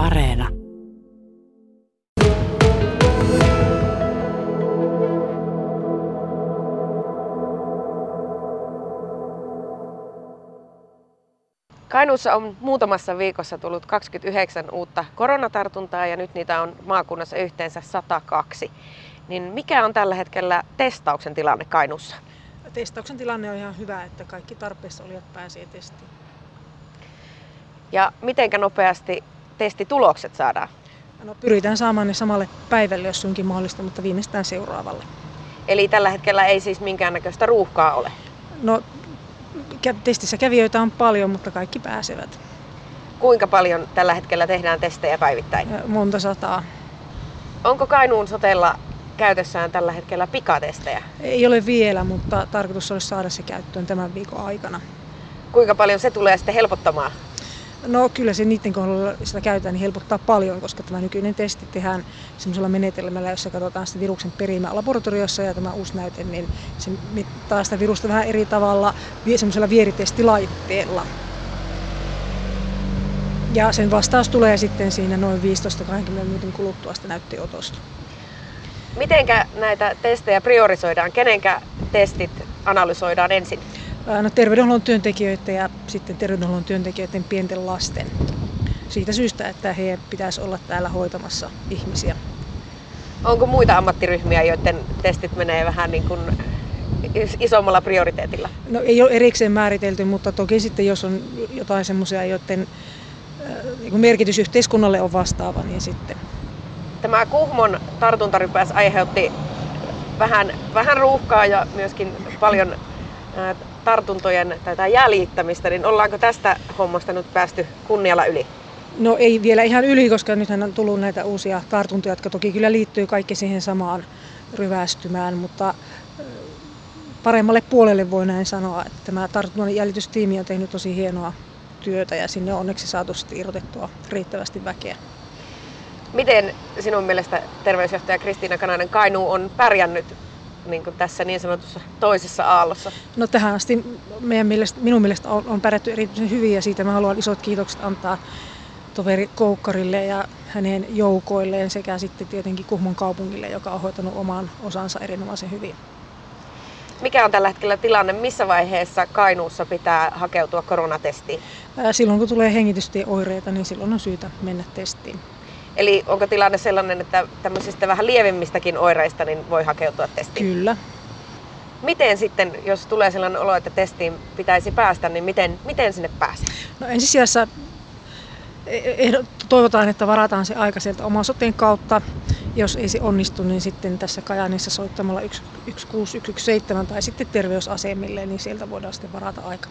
Areena. Kainuussa on muutamassa viikossa tullut 29 uutta koronatartuntaa ja nyt niitä on maakunnassa yhteensä 102. Niin mikä on tällä hetkellä testauksen tilanne Kainuussa? Testauksen tilanne on ihan hyvä, että kaikki tarpeessa olijat pääsee testiin. Ja mitenkä nopeasti testitulokset saadaan? No, pyritään saamaan ne samalle päivälle, jos suinkin mahdollista, mutta viimeistään seuraavalle. Eli tällä hetkellä ei siis minkäännäköistä ruuhkaa ole. No, testissä kävijöitä on paljon, mutta kaikki pääsevät. Kuinka paljon tällä hetkellä tehdään testejä päivittäin? Monta sataa. Onko Kainuun sotella käytössään tällä hetkellä pikatestejä? Ei ole vielä, mutta tarkoitus olisi saada se käyttöön tämän viikon aikana. Kuinka paljon se tulee sitten helpottamaan? No kyllä se niiden kohdalla sitä käytetään niin helpottaa paljon, koska tämä nykyinen testi tehdään semmoisella menetelmällä, jossa katsotaan sitä viruksen perimää laboratoriossa ja tämä uusi näyte, niin se mittaa sitä virusta vähän eri tavalla semmoisella vieritestilaitteella. Ja sen vastaus tulee sitten siinä noin 15-20 minuutin kuluttua sitä näytteenotosta. Mitenkä näitä testejä priorisoidaan? Kenenkä testit analysoidaan ensin? No, terveydenhuollon työntekijöiden ja sitten terveydenhuollon työntekijöiden pienten lasten. Siitä syystä, että he pitäisi olla täällä hoitamassa ihmisiä. Onko muita ammattiryhmiä, joiden testit menee vähän niin kuin is- isommalla prioriteetilla? No ei ole erikseen määritelty, mutta toki sitten jos on jotain semmoisia, joiden niin merkitys yhteiskunnalle on vastaava, niin sitten. Tämä Kuhmon tartuntarypäs aiheutti vähän, vähän ruuhkaa ja myöskin paljon tartuntojen tätä jäljittämistä, niin ollaanko tästä hommasta nyt päästy kunnialla yli? No ei vielä ihan yli, koska nythän on tullut näitä uusia tartuntoja, jotka toki kyllä liittyy kaikki siihen samaan ryvästymään, mutta paremmalle puolelle voi näin sanoa, että tämä tartunnan jäljitystiimi on tehnyt tosi hienoa työtä ja sinne on onneksi saatu sitten irrotettua riittävästi väkeä. Miten sinun mielestä terveysjohtaja Kristiina Kanainen Kainuu on pärjännyt niin kuin tässä niin sanotussa toisessa aallossa? No tähän asti meidän mielestä, minun mielestä on, on pärjätty erityisen hyvin ja siitä mä haluan isot kiitokset antaa toveri Koukkarille ja hänen joukoilleen sekä sitten tietenkin Kuhmon kaupungille, joka on hoitanut oman osansa erinomaisen hyvin. Mikä on tällä hetkellä tilanne? Missä vaiheessa Kainuussa pitää hakeutua koronatestiin? Silloin kun tulee hengitystieoireita, niin silloin on syytä mennä testiin. Eli onko tilanne sellainen, että tämmöisistä vähän lievemmistäkin oireista niin voi hakeutua testiin? Kyllä. Miten sitten, jos tulee sellainen olo, että testiin pitäisi päästä, niin miten, miten sinne pääsee? No ensisijassa e- ehdot- toivotaan, että varataan se aika sieltä oman soteen kautta. Jos ei se onnistu, niin sitten tässä Kajaanissa soittamalla 16117 tai sitten terveysasemille, niin sieltä voidaan sitten varata aika.